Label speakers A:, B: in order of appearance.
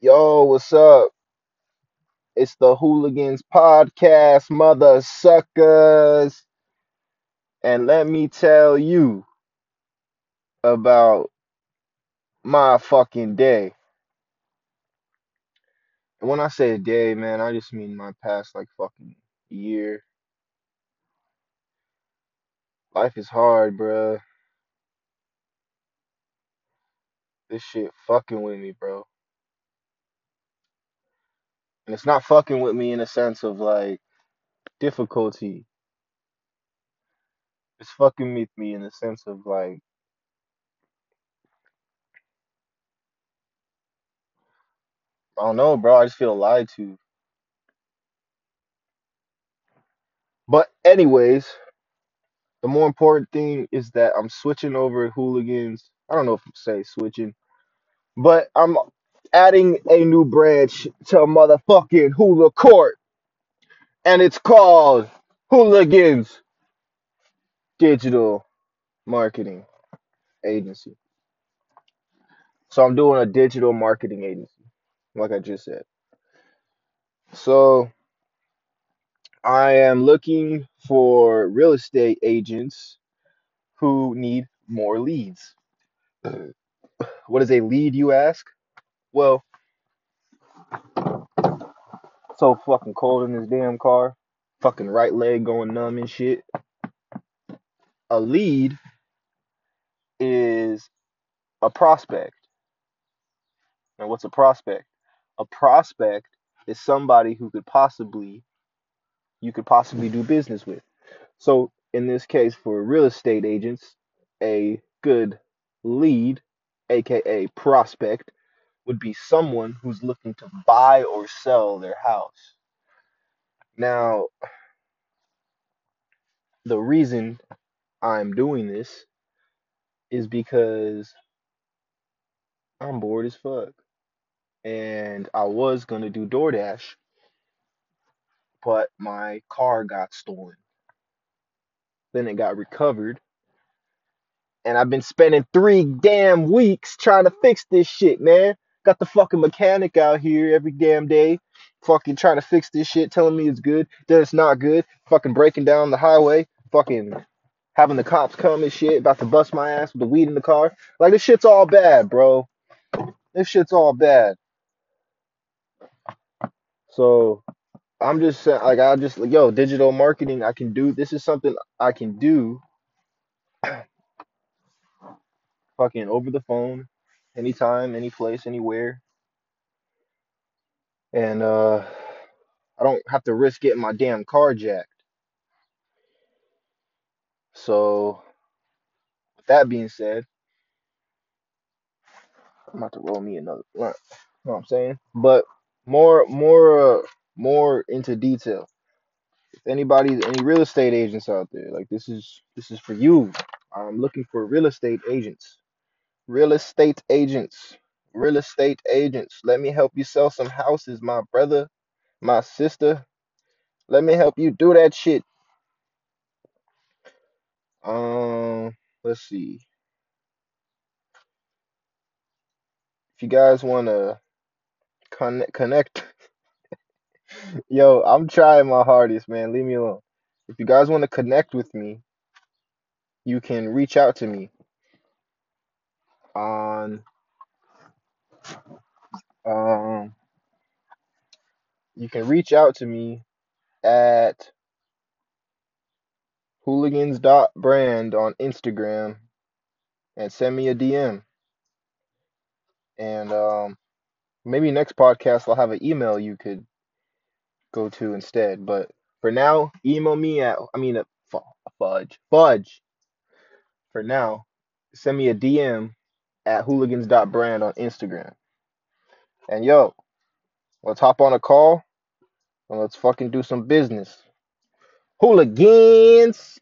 A: Yo, what's up? It's the Hoolagans Podcast, mother suckers. And let me tell you about my fucking day. And when I say day, man, I just mean my past like fucking year. Life is hard, bruh. This shit fucking with me, bro. And it's not fucking with me in a sense of like difficulty. It's fucking with me in the sense of like I don't know, bro. I just feel lied to. But anyways, the more important thing is that I'm switching over hoolagans. I don't know if I'm say switching, but I'm adding a new branch to motherfucking Hula Court, and it's called Hoolagans Digital Marketing Agency. So I'm doing a digital marketing agency, like I just said. So I am looking for real estate agents who need more leads. What is a lead, you ask? Well, so fucking cold in this damn car. Fucking right leg going numb and shit. A lead is a prospect. And what's a prospect? A prospect is somebody who could possibly you could possibly do business with. So in this case for real estate agents, a good lead, aka prospect, would be someone who's looking to buy or sell their house. Now, the reason I'm doing this is because I'm bored as fuck. And I was gonna do DoorDash, but my car got stolen. Then it got recovered. And I've been spending three damn weeks trying to fix this shit, man. Got the fucking mechanic out here every damn day, fucking trying to fix this shit, telling me it's good, then it's not good, fucking breaking down the highway, fucking having the cops come and shit, about to bust my ass with the weed in the car. Like this shit's all bad, bro. This shit's all bad. So I'm just saying, like, I just like, yo, digital marketing, I can do. This is something I can do, fucking over the phone, anytime, any place, anywhere, and uh, I don't have to risk getting my damn car jacked. So, with that being said, I'm about to roll me another blunt. You know what I'm saying? But more, more, uh, more into detail. If anybody, any real estate agents out there, like this is this is for you. I'm looking for real estate agents. Real estate agents. Real estate agents. Let me help you sell some houses, my brother, my sister. Let me help you do that shit. Um, let's see. If you guys want to connect, connect, yo, I'm trying my hardest, man. Leave me alone. If you guys want to connect with me, you can reach out to me on um you can reach out to me at hoolagans.brand on Instagram and send me a DM. And um, maybe next podcast I'll have an email you could go to instead. But for now, email me at I mean uh, fudge fudge. For now, send me a DM at hoolagans.brand on Instagram. And yo, let's hop on a call and let's fucking do some business. Hoolagans!